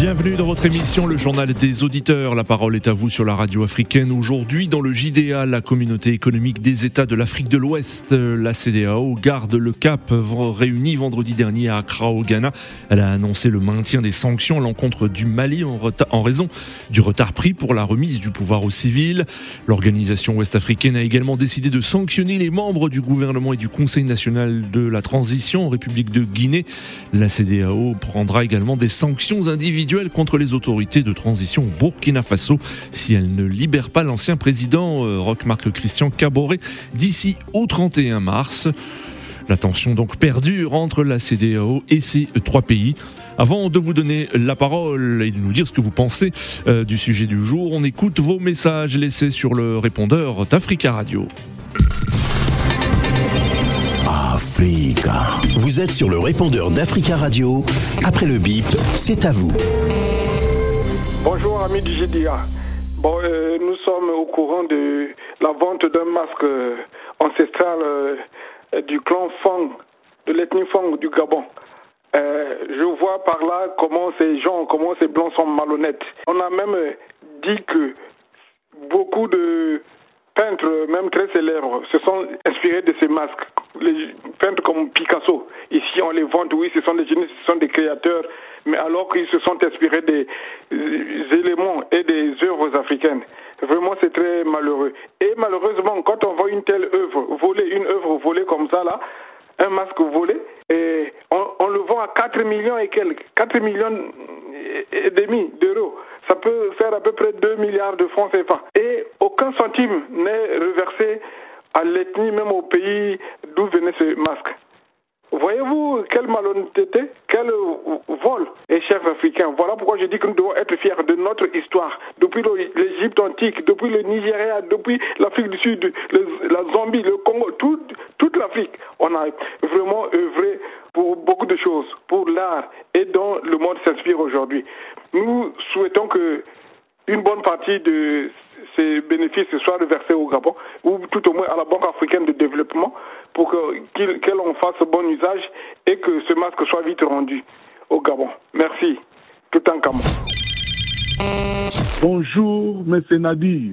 Bienvenue dans votre émission Le Journal des auditeurs. La parole est à vous sur la radio africaine. Aujourd'hui, dans le JDA, la communauté économique des États de l'Afrique de l'Ouest, la CDAO, garde le cap réunie vendredi dernier à Accra au Ghana. Elle a annoncé le maintien des sanctions à l'encontre du Mali en, en raison du retard pris pour la remise du pouvoir aux civils. L'organisation ouest-africaine a également décidé de sanctionner les membres du gouvernement et du Conseil national de la transition en République de Guinée. La CDAO prendra également des sanctions individuelles contre les autorités de transition au Burkina Faso si elles ne libèrent pas l'ancien président euh, Roch-Marc Christian Caboret d'ici au 31 mars. La tension donc perdure entre la CDAO et ces trois pays. Avant de vous donner la parole et de nous dire ce que vous pensez euh, du sujet du jour, on écoute vos messages laissés sur le répondeur d'Africa Radio. Vous êtes sur le répondeur d'Africa Radio. Après le bip, c'est à vous. Bonjour amis du GDA. Bon, euh, nous sommes au courant de la vente d'un masque euh, ancestral euh, du clan Fang, de l'ethnie Fang du Gabon. je vois par là comment ces gens, comment ces blancs sont malhonnêtes. On a même dit que beaucoup de peintres, même très célèbres, se sont inspirés de ces masques. Peintres comme Picasso, ici on les vante, oui, ce sont des génies, ce sont des créateurs, mais alors qu'ils se sont inspirés des éléments et des œuvres africaines. Vraiment, c'est très malheureux. Et malheureusement, quand on voit une telle œuvre volée, une œuvre volée comme ça, là, un masque volé, et on, le vend à 4 millions et quelques, 4 millions et demi d'euros. Ça peut faire à peu près 2 milliards de francs CFA. Et aucun centime n'est reversé à l'ethnie, même au pays d'où venait ce masque. Voyez-vous quelle malhonnêteté, quel vol, et chefs africains. Voilà pourquoi je dis que nous devons être fiers de notre histoire. Depuis l'Égypte antique, depuis le Nigeria, depuis l'Afrique du Sud, la Zambie, le Congo, toute l'Afrique. On a vraiment œuvré pour beaucoup de choses, pour l'art et dont le monde s'inspire aujourd'hui. Nous souhaitons que une bonne partie de ces bénéfices soient reversés au Gabon ou tout au moins à la Banque africaine de développement pour qu'elle en fasse bon usage et que ce masque soit vite rendu au Gabon. Merci. Tout en. Bonjour, M. Nadir.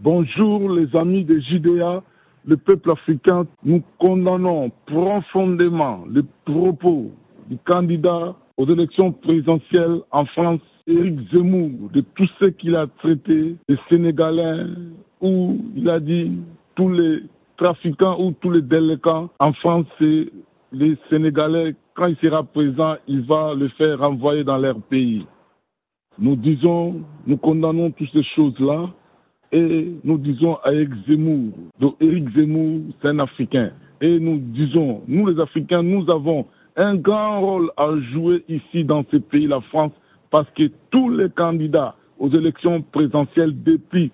Bonjour, les amis de JDA. Le peuple africain, nous condamnons profondément les propos du candidat aux élections présidentielles en France, Éric Zemmour, de tout ce qu'il a traité des Sénégalais, où il a dit tous les trafiquants ou tous les délinquants en France, les Sénégalais, quand il sera présent, il va le faire renvoyer dans leur pays. Nous disons, nous condamnons toutes ces choses-là et nous disons à Éric Zemmour, donc Éric Zemmour, c'est un Africain. Et nous disons, nous les Africains, nous avons un grand rôle à jouer ici dans ce pays, la France, parce que tous les candidats aux élections présidentielles, depuis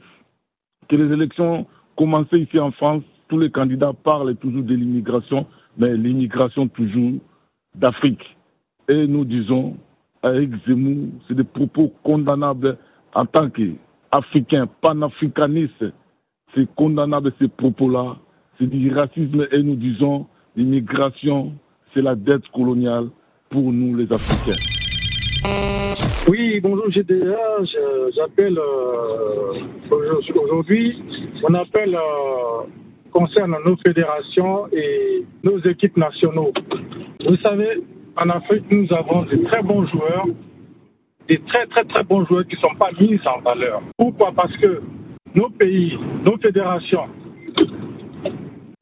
que les élections commençaient ici en France, tous les candidats parlent toujours de l'immigration, mais l'immigration toujours d'Afrique. Et nous disons, avec Zemmour, c'est des propos condamnables en tant qu'Africain, panafricaniste. C'est condamnable ces propos-là. C'est du racisme et nous disons, l'immigration, c'est la dette coloniale pour nous les Africains. Oui, bonjour GDA, j'appelle euh, aujourd'hui, on appelle euh, concerne nos fédérations et nos équipes nationaux. Vous savez, en Afrique, nous avons de très bons joueurs, des très très très bons joueurs qui ne sont pas mis en valeur. Pourquoi? Parce que nos pays, nos fédérations,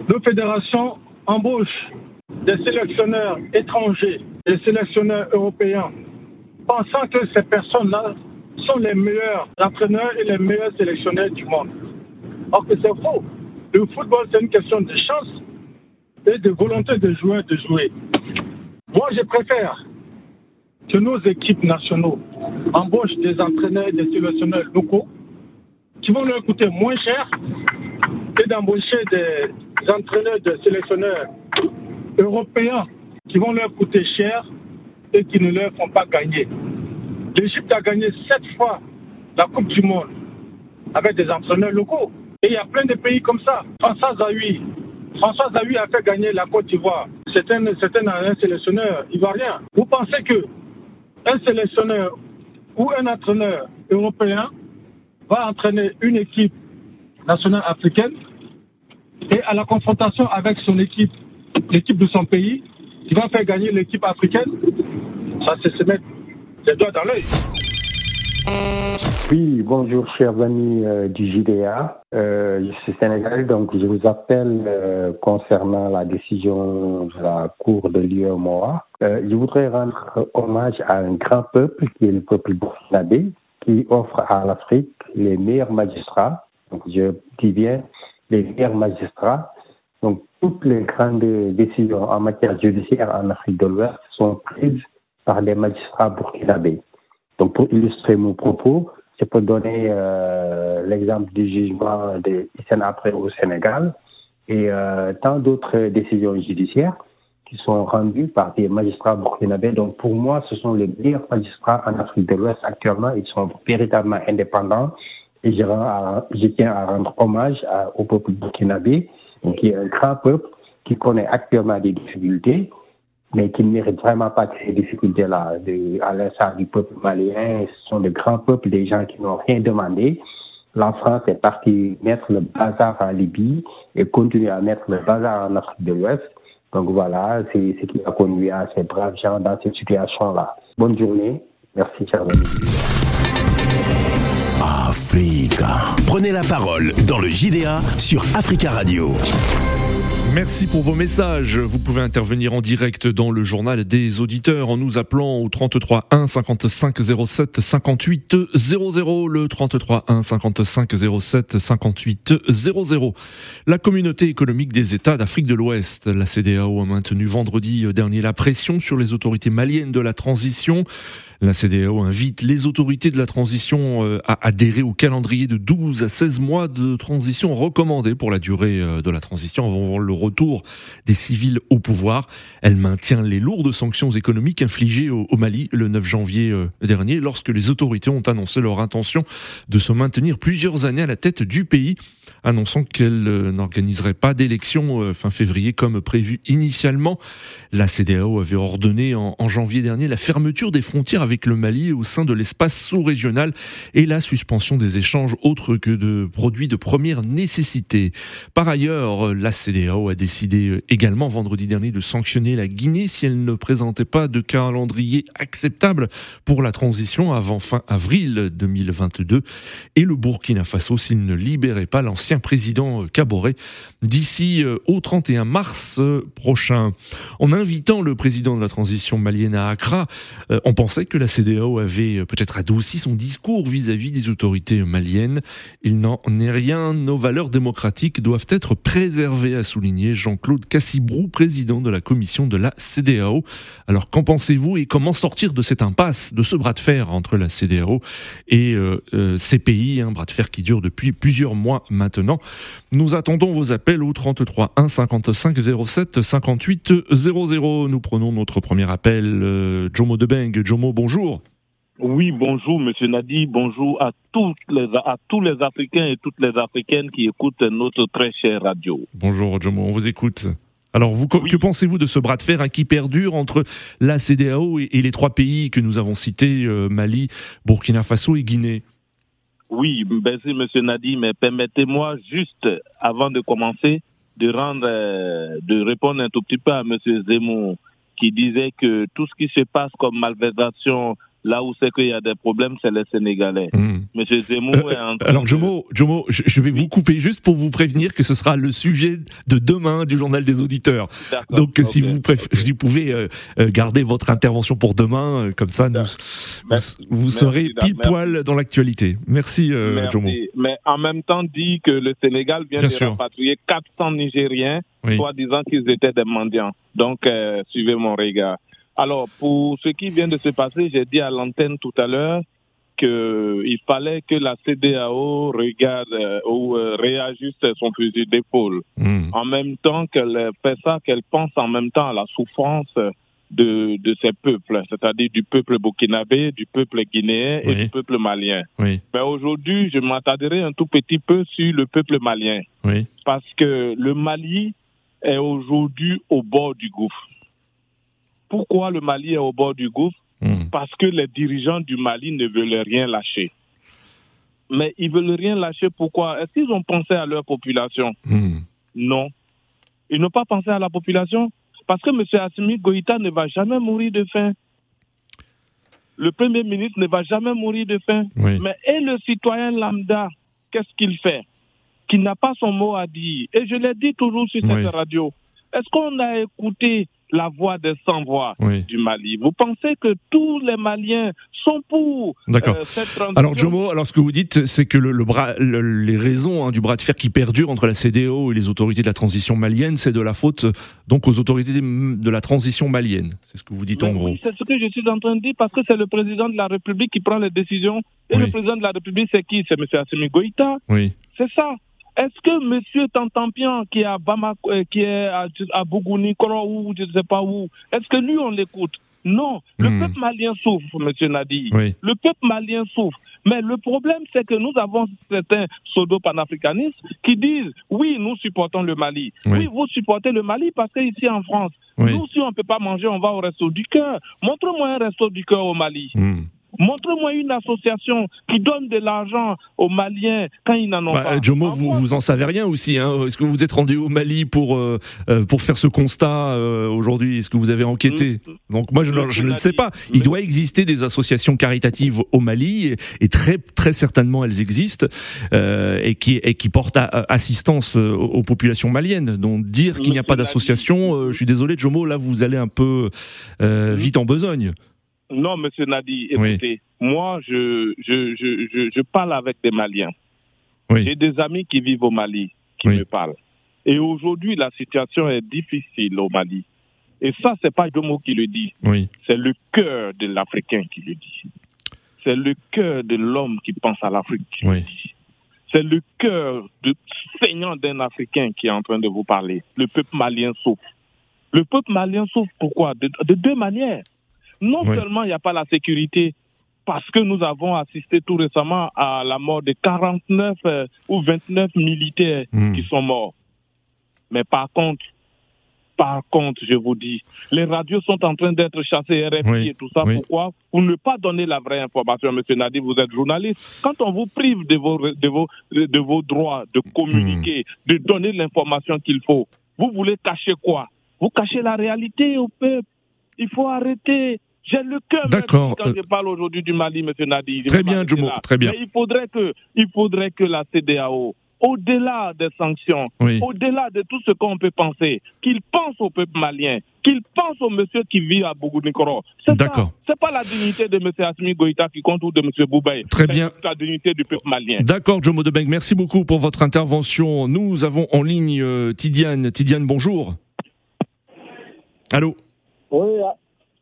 nos fédérations embauchent des sélectionneurs étrangers, des sélectionneurs européens, pensant que ces personnes-là sont les meilleurs entraîneurs et les meilleurs sélectionneurs du monde. Or que c'est faux. Le football, c'est une question de chance et de volonté de jouer, de jouer. Moi, je préfère que nos équipes nationaux embauchent des entraîneurs et des sélectionneurs locaux qui vont leur coûter moins cher que d'embaucher des entraîneurs, des sélectionneurs européens qui vont leur coûter cher et qui ne leur font pas gagner. L'Égypte a gagné sept fois la Coupe du Monde avec des entraîneurs locaux. Et il y a plein de pays comme ça. François Zahui, François a fait gagner la Côte d'Ivoire. C'est un, un, sélectionneur ivoirien. Vous pensez que un sélectionneur ou un entraîneur européen va entraîner une équipe nationale africaine et à la confrontation avec son équipe, l'équipe de son pays, il va faire gagner l'équipe africaine Ça, c'est se mettre les doigts dans l'œil. Oui, bonjour chers amis euh, du JDA. Euh, je suis sénégalais, donc je vous appelle euh, concernant la décision de la Cour de l'UEMOA. je voudrais rendre hommage à un grand peuple qui est le peuple burkinabé, qui offre à l'Afrique les meilleurs magistrats. Donc je dis bien les meilleurs magistrats. Donc toutes les grandes décisions en matière judiciaire en Afrique de l'Ouest sont prises par des magistrats burkinabés. Donc pour illustrer mon propos, je peux donner euh, l'exemple du jugement de Hissène Après au Sénégal et euh, tant d'autres décisions judiciaires qui sont rendues par des magistrats burkinabés. Donc pour moi, ce sont les meilleurs magistrats en Afrique de l'Ouest actuellement. Ils sont véritablement indépendants et je, je tiens à rendre hommage au peuple burkinabé, qui est un grand peuple qui connaît actuellement des difficultés, mais qui ne mérite vraiment pas ces difficultés-là. À l'instar du peuple malien, ce sont de grands peuples, des gens qui n'ont rien demandé. La France est partie mettre le bazar en Libye et continue à mettre le bazar en Afrique de l'Ouest. Donc voilà, c'est ce qui a conduit à ces braves gens dans cette situation-là. Bonne journée. Merci, amis. Africa. Prenez la parole dans le JDA sur Africa Radio. Merci pour vos messages. Vous pouvez intervenir en direct dans le journal des auditeurs en nous appelant au 33 1 55 07 58 00. Le 33 1 55 07 58 00. La communauté économique des États d'Afrique de l'Ouest, la CDAO, a maintenu vendredi dernier la pression sur les autorités maliennes de la transition. La CDAO invite les autorités de la transition euh, à adhérer au calendrier de 12 à 16 mois de transition recommandé pour la durée euh, de la transition avant le retour des civils au pouvoir. Elle maintient les lourdes sanctions économiques infligées au Mali le 9 janvier euh, dernier lorsque les autorités ont annoncé leur intention de se maintenir plusieurs années à la tête du pays annonçant qu'elle n'organiserait pas d'élection fin février comme prévu initialement. La CDAO avait ordonné en, janvier dernier la fermeture des frontières avec le Mali au sein de l'espace sous-régional et la suspension des échanges autres que de produits de première nécessité. Par ailleurs, la CDAO a décidé également vendredi dernier de sanctionner la Guinée si elle ne présentait pas de calendrier acceptable pour la transition avant fin avril 2022 et le Burkina Faso s'il ne libérait pas l'ancien président Caboret d'ici euh, au 31 mars euh, prochain. En invitant le président de la transition malienne à Accra, euh, on pensait que la CDAO avait peut-être adouci son discours vis-à-vis des autorités maliennes. Il n'en est rien, nos valeurs démocratiques doivent être préservées, a souligné Jean-Claude Cassibrou, président de la commission de la CDAO. Alors qu'en pensez-vous et comment sortir de cette impasse, de ce bras de fer entre la CDAO et euh, euh, ces pays, un bras de fer qui dure depuis plusieurs mois maintenant? Nous attendons vos appels au 33 1 55 07 58 00. Nous prenons notre premier appel. Euh, Jomo Debeng. Jomo, bonjour. Oui, bonjour, Monsieur Nadi. Bonjour à, toutes les, à tous les Africains et toutes les Africaines qui écoutent notre très chère radio. Bonjour, Jomo, on vous écoute. Alors, vous, que pensez-vous de ce bras de fer hein, qui perdure entre la CDAO et, les trois pays que nous avons cités, euh, Mali, Burkina Faso et Guinée? Oui, merci, Monsieur Nadi, mais permettez-moi juste, avant de commencer, de rendre, euh, de répondre un tout petit peu à Monsieur Zemmour qui disait que tout ce qui se passe comme malversation Là où c'est qu'il y a des problèmes, c'est les Sénégalais. Hmm. Monsieur Zemmour euh, est en train Alors, Jomo, Jomo je, vais vous couper juste pour vous prévenir que ce sera le sujet de demain du journal des auditeurs. Donc, si, vous si vous pouvez euh, euh, garder votre intervention pour demain, comme ça, nous, vous, serez pile poil dans l'actualité. Merci, Jomo. Mais en même temps, dit que le Sénégal vient de rapatrier 400 Nigériens, soit disant qu'ils étaient des mendiants. Donc, suivez mon regard. Alors, pour ce qui vient de se passer, j'ai dit à l'antenne tout à l'heure qu'il fallait que la CDAO regarde euh, ou euh, réajuste son fusil d'épaule. Hmm. En même temps qu'elle fait ça, qu'elle pense en même temps à la souffrance de, de ces peuples, c'est-à-dire du peuple burkinabé, du peuple guinéen et du peuple malien. Oui. Mais aujourd'hui, je m'attarderai un tout petit peu sur le peuple malien. Oui. Parce que le Mali est aujourd'hui au bord du gouffre. Pourquoi le Mali est au bord du gouffre hmm. Parce que les dirigeants du Mali ne veulent rien lâcher. Mais ils veulent rien lâcher pourquoi? Est-ce qu'ils ont pensé à leur population? Hmm. Non. Ils n'ont pas pensé à la population? Parce que M. Assimi Goïta ne va jamais mourir de faim. Le Premier ministre ne va jamais mourir de faim. Mais et le citoyen lambda, qu'est-ce qu'il fait? Qui n'a pas son mot à dire. Et je l'ai dit toujours sur cette radio. Est-ce qu'on a écouté la voix des sans-voix du Mali. Vous pensez que tous les Maliens sont pour D'accord. Euh, cette transition? Alors Jomo, alors ce que vous dites, c'est que le, bras, les raisons hein, du bras de fer qui perdure entre la CDO et les autorités de la transition malienne, c'est de la faute donc aux autorités de la transition malienne. C'est ce que vous dites en gros. c'est ce que je suis en train de dire parce que c'est le président de la République qui prend les décisions. Et le président de la République, c'est qui? C'est M. Assimi Goïta. Oui. C'est ça. Est-ce que M. Tantampian, qui est à Bamako, euh, qui est à, à ou je ne sais pas où, est-ce que lui, on l'écoute? Non. Le hmm. peuple malien souffre, M. Nadi. Le peuple malien souffre. Mais le problème, c'est que nous avons certains pseudo-panafricanistes qui disent oui, nous supportons le Mali. Oui, vous supportez le Mali parce qu'ici en France, nous, si on ne peut pas manger, on va au resto du cœur. Montre-moi un resto du cœur au Mali. Hmm. Montre-moi une association qui donne de l'argent aux Maliens quand ils n'en ont bah, pas. Jomo, vous, vous en savez rien aussi. Hein Est-ce que vous êtes rendu au Mali pour, euh, euh, pour faire ce constat euh, aujourd'hui? Est-ce que vous avez enquêté? Mm. Donc moi, je, je ne le sais pas. Il doit exister des associations caritatives au Mali, et, très, très certainement elles existent, et, qui, et qui portent assistance aux populations maliennes. Donc dire qu'il n'y a pas d'association, je suis désolé, Jomo, là vous allez un peu vite en besogne. Non, Monsieur Nadi, écoutez, moi, je, je, je, je, parle avec des Maliens. J'ai des amis qui vivent au Mali qui me parlent. Et aujourd'hui, la situation est difficile au Mali. Et ça, c'est pas Jomo qui le dit. C'est le cœur de l'Africain qui le dit. C'est le cœur de l'homme qui pense à l'Afrique qui le dit. C'est le cœur de saignant d'un Africain qui est en train de vous parler. Le peuple malien souffre. Le peuple malien souffre pourquoi? De deux manières. Non seulement il n'y a pas la sécurité, parce que nous avons assisté tout récemment à la mort de 49 euh, ou 29 militaires hmm. qui sont morts. Mais par contre, par contre, je vous dis, les radios sont en train d'être chassées, RFI et tout ça. Pourquoi? Pour ne pas donner la vraie information, Monsieur Nadi, vous êtes journaliste. Quand on vous prive de vos, de vos, de vos droits de communiquer, hmm. de donner l'information qu'il faut, vous voulez cacher quoi? Vous cachez la réalité au peuple. Il faut arrêter. J'ai le cœur D'accord. quand je parle aujourd'hui du Mali, M. Nadi. Très bien, très bien. Mais il faudrait que, il faudrait que la CDAO, au-delà des sanctions, au-delà de tout ce qu'on peut penser, qu'il pense au peuple malien, qu'il pense au monsieur qui vit à Bougoudnikoro. D'accord. C'est pas la dignité de M. Asmi Goïta qui compte ou de M. Boubaye. Très bien. C'est la dignité du peuple malien. D'accord, Jomo Debeng. Merci beaucoup pour votre intervention. Nous avons en ligne euh, Tidiane. Tidiane, bonjour. Allô? Oui,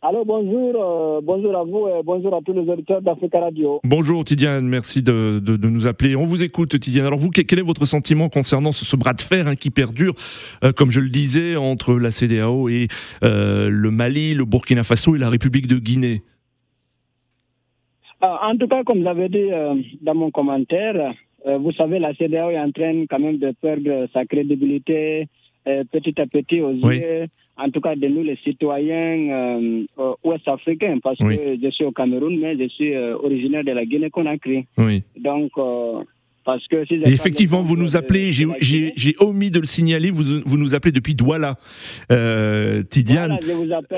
alors bonjour, euh, bonjour à vous et bonjour à tous les auditeurs d'Africa Radio. Bonjour Tidiane, merci de, nous appeler. On vous écoute Tidiane. Alors vous, quel est votre sentiment concernant ce, bras de fer hein, qui perdure, euh, comme je le disais, entre la CDAO et euh, le Mali, le Burkina Faso et la République de Guinée? En tout cas, comme j'avais dit dans mon commentaire, vous savez, la CDAO est en train quand même de perdre sa crédibilité petit à petit aux yeux en tout cas de nous les citoyens euh, euh, ouest-africains, parce que je suis au Cameroun, mais je suis euh, originaire de la Guinée-Conakry. Oui. Donc, parce que si effectivement, vous nous appelez, j'ai omis de le signaler, vous, vous nous appelez depuis Douala, Tidiane.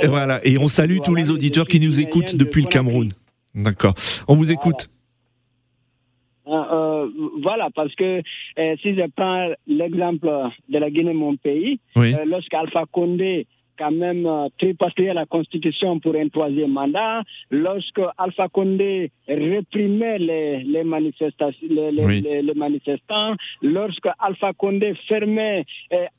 Voilà, et on salue tous les auditeurs qui nous écoutent depuis le Cameroun. D'accord. On vous écoute. Euh, voilà, parce que euh, si je prends l'exemple de la Guinée, mon pays, oui. euh, lorsqu'Alpha Condé quand même euh, tripatouillait la Constitution pour un troisième mandat, lorsque Alpha Condé réprimait les, les, manifestations, les, les, manifestants, lorsque Alpha Condé fermait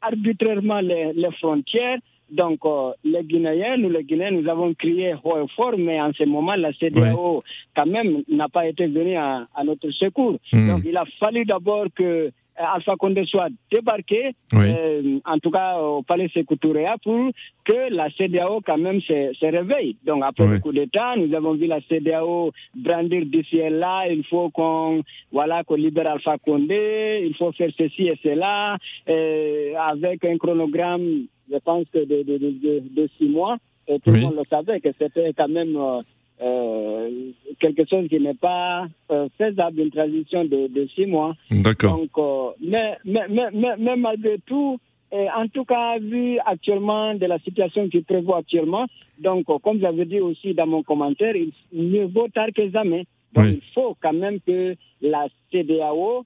arbitrairement les frontières, donc, euh, les Guinéens, nous les Guinéens, nous avons crié haut et fort, mais en ce moment, la CDAO, quand même, n'a pas été venue à, notre secours. Hmm. Donc, il a fallu d'abord que Alpha Condé soit débarqué, euh, en tout cas au palais Sécoutouréa, pour que la CDAO quand même se, se réveille. Donc après le coup d'État, nous avons vu la CDAO brandir d'ici et là, il faut qu'on voilà qu'on libère Alpha Condé, il faut faire ceci et cela, euh, avec un chronogramme, je pense que de, de, de, de six mois. Et tout le monde le savait que c'était quand même euh, euh, quelque chose qui n'est pas euh, faisable, une transition de, de six mois. D'accord. Donc, euh, mais, mais, mais, mais, malgré tout, en tout cas, vu actuellement de la situation qui prévoit actuellement, donc, comme j'avais dit aussi dans mon commentaire, il mieux vaut tard que jamais. Donc, il faut quand même que la CDAO,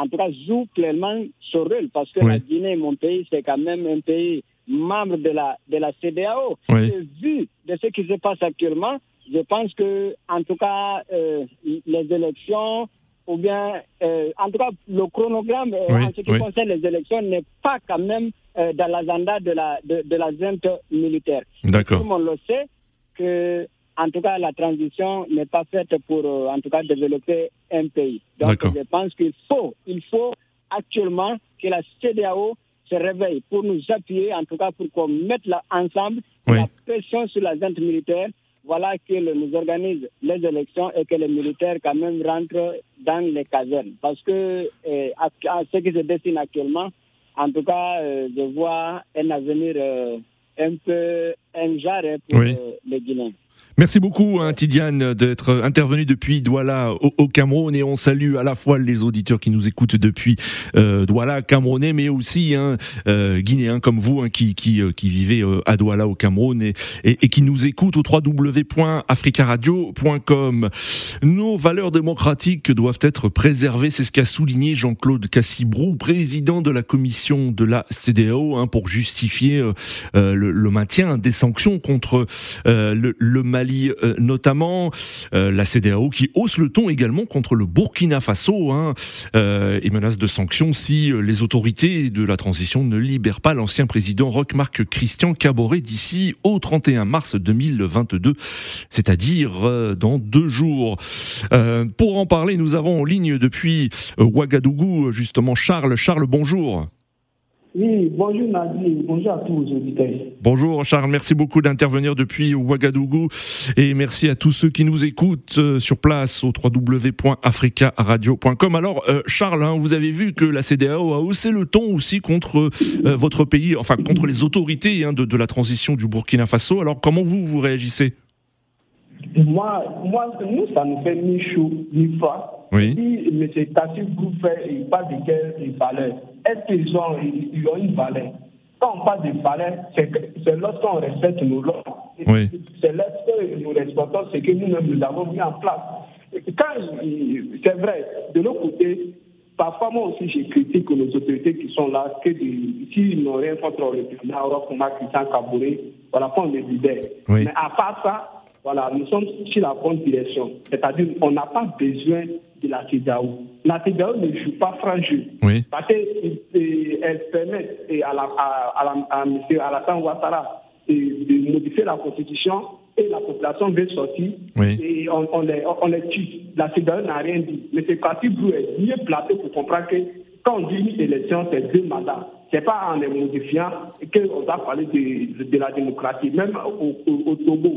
en tout cas, joue pleinement son rôle, parce que la Guinée, mon pays, c'est quand même un pays membre de la, de la CDAO. Vu de ce qui se passe actuellement, je pense que, en tout cas, euh, les élections, ou bien, euh, en tout cas, le chronogramme euh, en ce qui concerne les élections n'est pas quand même dans l'agenda de la, de, de la militaire. D'accord. Tout le monde le sait que, en tout cas, la transition n'est pas faite pour, en tout cas, développer un pays. Donc, je pense qu'il faut, il faut actuellement que la CDAO se réveille pour nous appuyer, en tout cas pour qu'on mette là, ensemble la pression sur la zone militaire voilà que nous organise les élections et que les militaires quand même rentrent dans les casernes. Parce que eh, à, ce qui se dessine actuellement, en tout cas, euh, je vois un avenir euh, un peu un pour euh, les Guinéens. Merci beaucoup, hein, Tidiane, d'être intervenu depuis Douala au, Cameroun et on salue à la fois les auditeurs qui nous écoutent depuis euh, Douala, camerounais, mais aussi hein, euh, guinéens comme vous hein, qui qui, euh, qui vivez euh, à Douala au Cameroun et, et, et, qui nous écoutent au www.africaradio.com. Nos valeurs démocratiques doivent être préservées, c'est ce qu'a souligné Jean-Claude Cassibrou, président de la commission de la CDAO, hein, pour justifier le, le, maintien des sanctions contre le, le Mali euh, notamment, euh, la CDAO qui hausse le ton également contre le Burkina Faso hein, euh, et menace de sanctions si les autorités de la transition ne libèrent pas l'ancien président Roch-Marc Christian Caboret d'ici au 31 mars 2022, c'est-à-dire dans deux jours. pour en parler, nous avons en ligne depuis Ouagadougou justement Charles. Charles, bonjour. Oui, bonjour Nadine, bonjour à tous les auditeurs. Bonjour Charles, merci beaucoup d'intervenir depuis Ouagadougou et merci à tous ceux qui nous écoutent euh, sur place au www.africaradio.com. Alors euh, Charles, hein, vous avez vu que la CDAO a haussé le ton aussi contre euh, votre pays, enfin contre les autorités hein, de, de la transition du Burkina Faso. Alors comment vous, vous réagissez? Moi, moi, nous, ça nous fait ni chaud, ni froid. Oui. Si M. Tassif il parle de quelle valeur Est-ce qu'ils ont, ils ont une valeur? Quand on parle de valeur, c'est lorsqu'on respecte nos lois. Oui. C'est lorsque nous respectons ce que nous-mêmes nous avons mis en place. Quand c'est vrai, de l'autre côté, parfois moi aussi je critique nos autorités qui sont là, que s'ils n'ont rien contre le président Rochema Christian Kabouré, voilà, qu'on les libère. Oui. Mais à part ça, voilà, nous sommes sur la bonne direction. C'est-à-dire qu'on n'a pas besoin de la CEDAO. La CEDAO ne joue pas franc jeu. Oui. Parce qu'elle permet à, la, à, à, à, M. Alassane Ouattara de modifier la constitution et la population veut sortir oui. et on, on, les, on les tue. La CEDAO n'a rien dit. Mais c'est parti Blue est mieux placé pour comprendre que quand on dit une élection, c'est deux mandats. C'est pas en les modifiant qu'on va parler de, de, la démocratie. Même au, au, au Togo,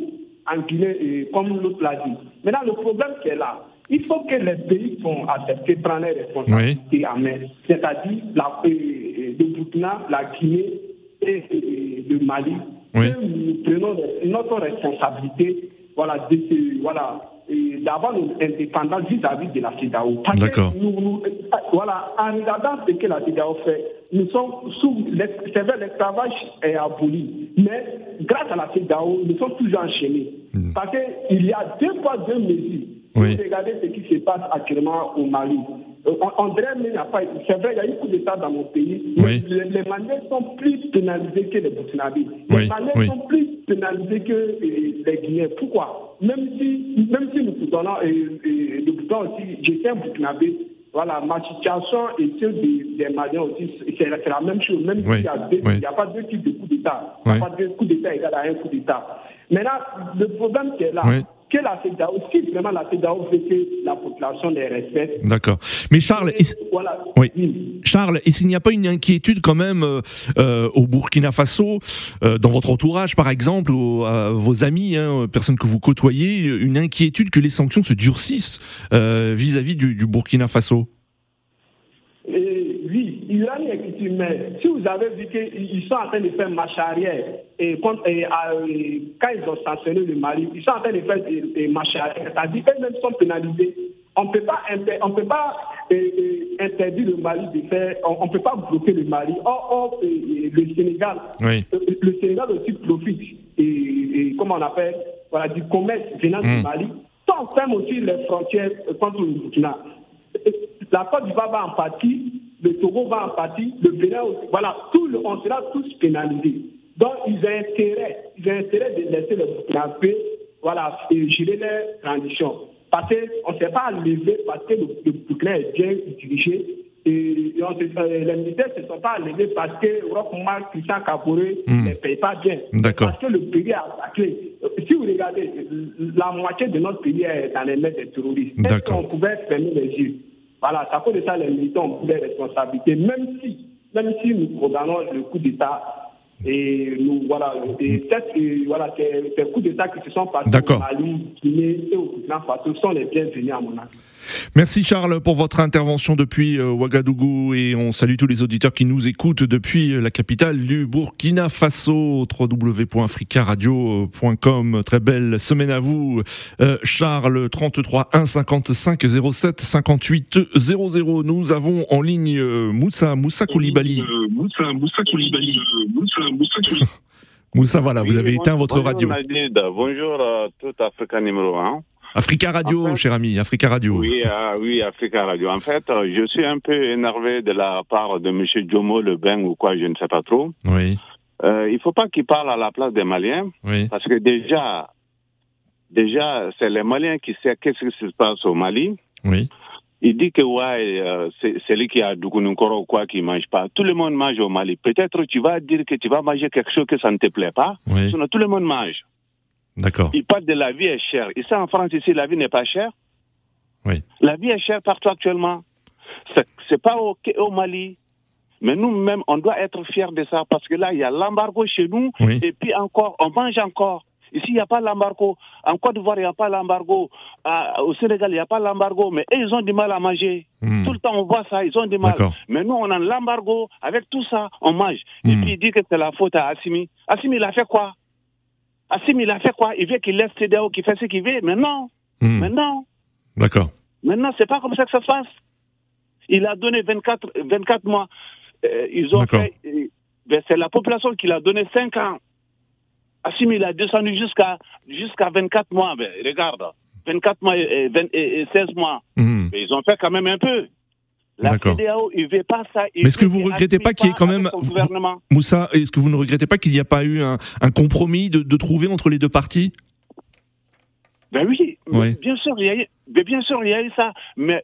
en Guinée, comme l'autre l'a dit. Maintenant, le problème qui est là, il faut que les pays sont acceptés, prendre les responsabilités en main. C'est-à-dire la, euh, le Burkina, la Guinée et, le Mali. Oui. nous prenons notre responsabilité voilà, de, voilà, d'avoir une indépendance vis-à-vis de la CEDAO. D'accord. voilà, en regardant ce que la CEDAO fait, nous sommes sous, c'est vrai, l'esclavage est aboli, mais grâce à la CEDAO, nous sommes toujours enchaînés. Mm. Parce qu'il y a deux fois deux mesures. Oui. Regardez ce qui se passe actuellement au Mali. André n'a pas C'est vrai, il y a eu coup d'État dans mon pays, mais Oui. les, les Maliens sont plus pénalisés que les Burkinabés. Les Oui, Maliens oui. sont plus pénalisés que euh, les Guinéens. Pourquoi? Même si, même si nous donnons, et, et, nous donnons aussi, j'étais un Burkinabé, voilà, ma situation et celle des, des Maliens aussi, c'est la même chose. Même s'il y a deux- oui. il n'y a pas deux types de coups d'État. Il n'y a pas deux coups d'État égale à un coup d'État. Maintenant, le problème qui est là. Que la CEDAO, si vraiment la CEDAO veut que la population les respecte. D'accord. Mais Charles, oui. Charles, s'il n'y a pas une inquiétude quand même euh, euh, au Burkina Faso, euh, dans votre entourage par exemple, ou vos amis, hein, personnes que vous côtoyez, une inquiétude que les sanctions se durcissent vis-à-vis du, du, Burkina Faso Oui, il y mais si vous avez vu qu'ils sont en train de faire marche arrière, et, quand, ils ont sanctionné le Mali, ils sont en train de faire des, marche arrière, c'est-à-dire qu'eux-mêmes sont pénalisés. On ne peut pas, on peut pas interdire le Mali de faire, on ne peut pas bloquer le Mali. Or, le Sénégal, le Sénégal aussi profite, et, comment on appelle, voilà, du commerce venant du mmh. Mali. Tant on ferme aussi les frontières contre le Burkina. La Côte d'Ivoire va en partie, le Togo va en partie, le Bénin aussi. Voilà, tout le, on sera tous pénalisés. Donc, ils ont intérêt, ils ont intérêt de laisser le Burkina voilà, et gérer les transitions. Parce qu'on ne s'est pas levé, parce que le, le est bien dirigé. Et on euh, les militaires ne se sont pas levés parce que Rockman, Christian Kapouré hmm. ne paye pas bien. Parce que le pays est attaqué. Si vous regardez, la moitié de notre pays est dans les mains des terroristes. Est-ce qu'on pouvait fermer les yeux? Voilà, ça cause de ça, les militaires ont pris des responsabilités, même si, même si nous condamnons le coup d'État et nous, voilà, et voilà, ces, coups d'État qui se sont passés au Mali, Guinée et au Burkina Faso sont les bienvenus à mon avis. Merci Charles pour votre intervention depuis euh, Ouagadougou et on salue tous les auditeurs qui nous écoutent depuis euh, la capitale du Burkina Faso, www.africaradio.com. Très belle semaine à vous. Euh, Charles, 33 1 55 07 58 00. Nous avons en ligne Moussa, Moussa Koulibaly. Moussa, Moussa Koulibaly. Moussa, Moussa Koulibaly. Moussa, voilà, vous avez éteint votre radio. bonjour à tout Africa numéro 1. Africa Radio, cher ami, Africa Radio. Oui, ah, oui, Africa Radio. En fait, euh, je suis un peu énervé de la part de M. Jomo Le ou quoi, je ne sais pas trop. Oui. Euh, il ne faut pas qu'il parle à la place des Maliens. Oui. Parce que déjà, déjà, c'est les Maliens qui savent qu'est-ce qui se passe au Mali. Oui. Il dit que ouais, euh, c'est lui qui a Doukounounkoro ou quoi qui ne mange pas. Tout le monde mange au Mali. Peut-être tu vas dire que tu vas manger quelque chose que ça ne te plaît pas. Oui. Sinon, tout le monde mange. D'accord. Il parle de la vie est chère. Ici en France, ici, la vie n'est pas chère. Oui. La vie est chère partout actuellement. C'est pas au, au Mali. Mais nous-mêmes, on doit être fiers de ça parce que là, il y a l'embargo chez nous. Et puis encore, on mange encore. Ici, il n'y a pas l'embargo. En Côte d'Ivoire, il n'y a pas l'embargo. Au Sénégal, il n'y a pas l'embargo. Mais eux, ils ont du mal à manger. Hmm. Tout le temps, on voit ça, ils ont du mal. Mais nous, on a l'embargo. Avec tout ça, on mange. Et hmm. puis, il dit que c'est la faute à Assimi. Assimi, il a fait quoi? Assim, il a fait quoi? Il veut qu'il laisse CDAO qui fait ce qu'il veut. Mais non. Hmm. Mais non. D'accord. Maintenant, c'est pas comme ça que ça se passe. Il a donné 24, 24 mois. Euh, ils ont fait. Euh, ben, c'est la population qui l'a donné 5 ans. Assim, il a descendu jusqu'à jusqu'à 24 mois. Ben, regarde. 24 mois et, 16 mois. Hmm. Mais ils ont fait quand même un peu. La CDAO, il veut pas ça. Mais est-ce que vous ne regrettez pas qu'il y ait quand même. Moussa, est-ce que vous ne regrettez pas qu'il n'y a pas eu un, compromis de, trouver entre les deux parties? Ben oui, bien sûr, il y a eu, bien sûr, il y a eu ça. Mais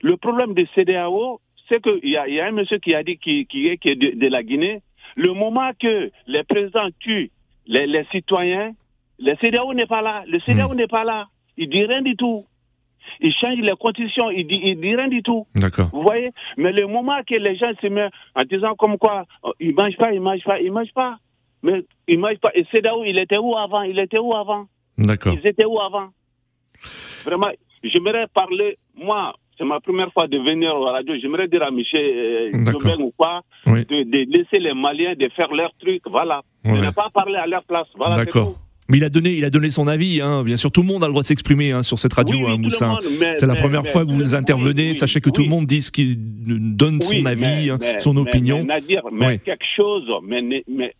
le problème des CDAO, c'est qu'il y a, y a un monsieur qui a dit qui, qui est, de, la Guinée. Le moment que les présidents tuent les, citoyens, le CDAO n'est pas là. Le CDAO hmm. n'est pas là. Il dit rien du tout il change les conditions, il dit, il dit rien du tout. D'accord. Vous voyez? Mais le moment que les gens se mettent en disant comme quoi, oh, ils ne mangent pas, ils ne mangent pas, ils ne mangent pas. Mais ils ne mangent pas. Et c'est là où il était où avant? Il était où avant? D'accord. Ils étaient où avant? Vraiment, j'aimerais parler, moi, c'est ma première fois de venir à la radio. J'aimerais dire à Michel euh, ou quoi, de, laisser les Maliens de faire leur truc. Voilà. Je ne pas parler à leur place. Voilà, D'accord. Mais il a donné, il a donné son avis. Hein. Bien sûr, tout le monde a le droit de s'exprimer hein, sur cette radio, hein, Moussa. C'est la première fois que vous intervenez. Sachez que tout le monde dit ce qu'il donne son avis, hein, son opinion. Nadir, mais quelque chose, mais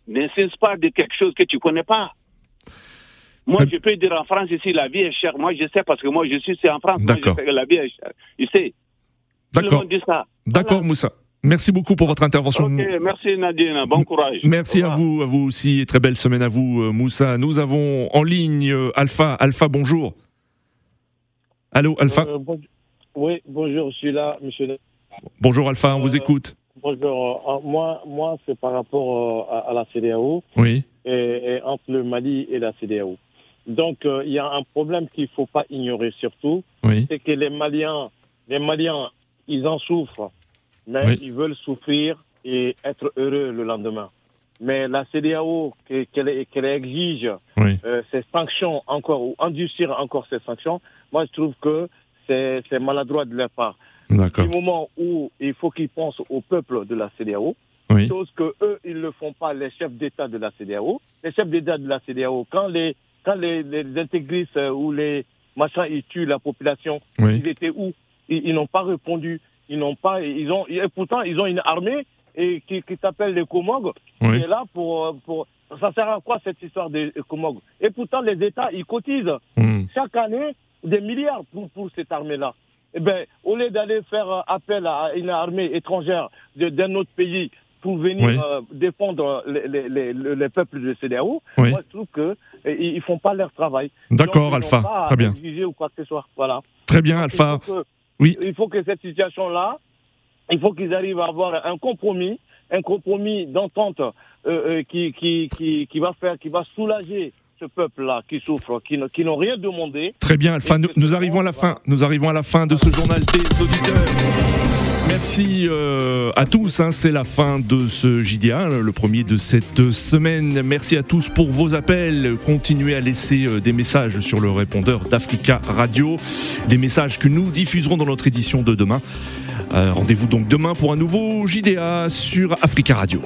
n'insiste pas de quelque chose que tu connais pas. Moi, je peux dire en France ici, la vie est chère. Moi, je sais parce que moi, je suis en France. D'accord. La vie est chère. Tu sais. D'accord. D'accord, Moussa. Merci beaucoup pour votre intervention. merci Nadine, bon courage. Merci à vous, à vous aussi, très belle semaine à vous, euh, Moussa. Nous avons en ligne euh, Alpha. Alpha, bonjour. Allô, Alpha euh, Oui, bonjour, je suis là, monsieur. Bonjour Alpha, on vous écoute. Bonjour, moi, moi c'est par rapport à, la CDAO. Oui. Et, entre le Mali et la CDAO. Donc, il y a un problème qu'il ne faut pas ignorer surtout, c'est que les Maliens, les Maliens, ils en souffrent, mais ils veulent souffrir et être heureux le lendemain. Mais la CDAO, qu'elle exige ces sanctions encore, ou endurcir encore ces sanctions, moi je trouve que c'est maladroit de leur part. Du moment où il faut qu'ils pensent au peuple de la CDAO, chose que eux, ils ne font pas, les chefs d'État de la CDAO. Les chefs d'État de la CDAO, quand les, quand les, intégristes euh, ou les machins, ils tuent la population, ils étaient où? Ils, n'ont pas répondu. Ils n'ont pas, ils ont, et pourtant, ils ont une armée et qui, qui s'appelle les Komog, qui est là pour, euh, pour, ça sert à quoi cette histoire des Komog Et pourtant, les États, ils cotisent hmm. chaque année des milliards pour, pour cette armée-là. Eh ben, au lieu d'aller faire appel à une armée étrangère d'un autre pays pour venir euh, défendre les, les, les, peuples de CDAO, moi je trouve qu'ils ne font pas leur travail. D'accord, Alpha. Très bien. Ou quoi que ce soit. Voilà. Très bien, Alpha. Oui. Il faut que cette situation-là, il faut qu'ils arrivent à avoir un compromis, un compromis d'entente euh, euh, qui, qui, qui, qui, va faire, qui va soulager ce peuple-là qui souffre, qui, n'ont rien demandé. Très bien, Alpha. Nous, arrivons à la fin. Nous arrivons à la fin de ce journal des auditeurs. Merci euh, à tous, hein. c'est la fin de ce JDA, le premier de cette semaine. Merci à tous pour vos appels. Continuez à laisser euh, des messages sur le répondeur d'Africa Radio, des messages que nous diffuserons dans notre édition de demain. Euh, rendez-vous donc demain pour un nouveau JDA sur Africa Radio.